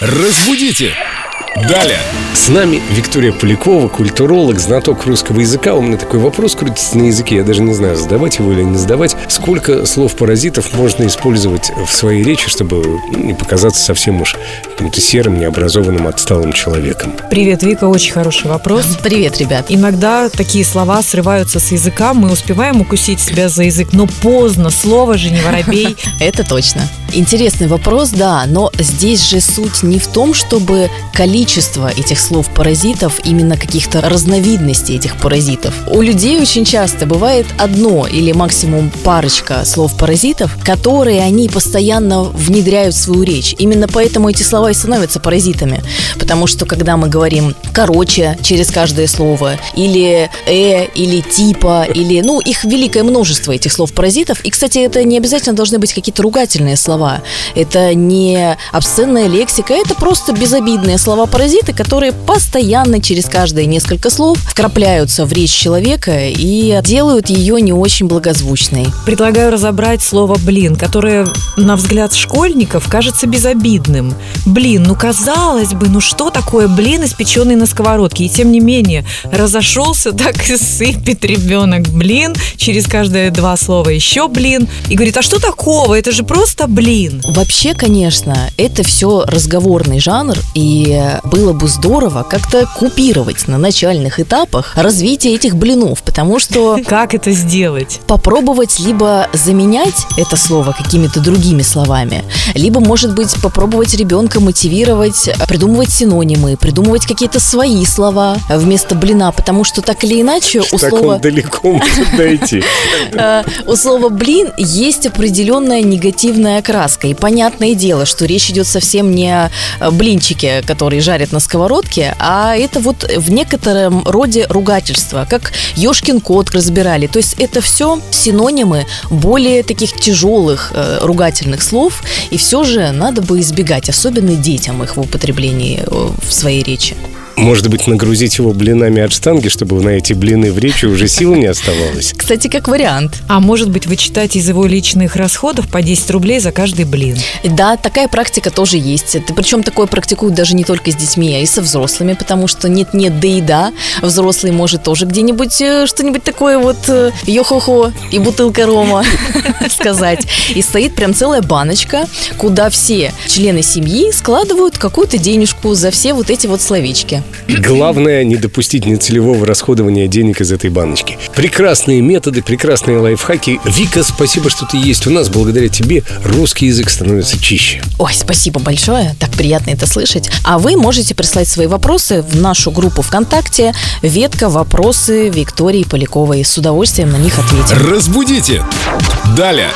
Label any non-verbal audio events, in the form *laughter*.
Разбудите! Далее! С нами Виктория Полякова, культуролог, знаток русского языка. У меня такой вопрос крутится на языке, я даже не знаю, задавать его или не задавать. Сколько слов-паразитов можно использовать в своей речи, чтобы ну, не показаться совсем уж каким-то серым, необразованным, отсталым человеком? Привет, Вика, очень хороший вопрос. *laughs* Привет, ребят. Иногда такие слова срываются с языка, мы успеваем укусить себя за язык, но поздно, слово же не воробей. *laughs* Это точно. Интересный вопрос, да, но здесь же суть не в том, чтобы количество этих слов-паразитов, именно каких-то разновидностей этих паразитов. У людей очень часто бывает одно или максимум парочка слов-паразитов, которые они постоянно внедряют в свою речь. Именно поэтому эти слова и становятся паразитами. Потому что когда мы говорим «короче» через каждое слово, или «э», или «типа», или, ну, их великое множество, этих слов-паразитов. И, кстати, это не обязательно должны быть какие-то ругательные слова слова. Это не обсценная лексика, это просто безобидные слова-паразиты, которые постоянно через каждые несколько слов вкрапляются в речь человека и делают ее не очень благозвучной. Предлагаю разобрать слово «блин», которое, на взгляд школьников, кажется безобидным. Блин, ну казалось бы, ну что такое блин, испеченный на сковородке? И тем не менее, разошелся, так и сыпет ребенок блин, через каждые два слова еще блин. И говорит, а что такого? Это же просто блин блин. Вообще, конечно, это все разговорный жанр, и было бы здорово как-то купировать на начальных этапах развитие этих блинов, потому что... *laughs* Как это сделать? Попробовать либо заменять это слово какими-то другими словами, либо, может быть, попробовать ребенка мотивировать, придумывать синонимы, придумывать какие-то свои слова вместо блина, потому что так или иначе у так слова... он *laughs* далеко может дойти. *laughs* Э, у слова «блин» есть определенная негативная окраска краска. И понятное дело, что речь идет совсем не о блинчике, которые жарят на сковородке, а это вот в некотором роде ругательство, как Ёшкин кот разбирали. То есть это все синонимы более таких тяжелых э, ругательных слов, и все же надо бы избегать, особенно детям их в употреблении э, в своей речи. Может быть, нагрузить его блинами от штанги, чтобы на эти блины в речи уже сил не оставалось? Кстати, как вариант. А может быть, вычитать из его личных расходов по 10 рублей за каждый блин? Да, такая практика тоже есть. Причем такое практикуют даже не только с детьми, а и со взрослыми, потому что нет-нет, да и да, взрослый может тоже где-нибудь э, что-нибудь такое вот э, йо-хо-хо и бутылка рома *laughs* сказать. И стоит прям целая баночка, куда все члены семьи складывают какую-то денежку за все вот эти вот словечки. Главное не допустить нецелевого расходования денег из этой баночки. Прекрасные методы, прекрасные лайфхаки. Вика, спасибо, что ты есть у нас. Благодаря тебе русский язык становится чище. Ой, спасибо большое. Так приятно это слышать. А вы можете прислать свои вопросы в нашу группу ВКонтакте «Ветка. Вопросы Виктории Поляковой». С удовольствием на них ответим. Разбудите! Далее!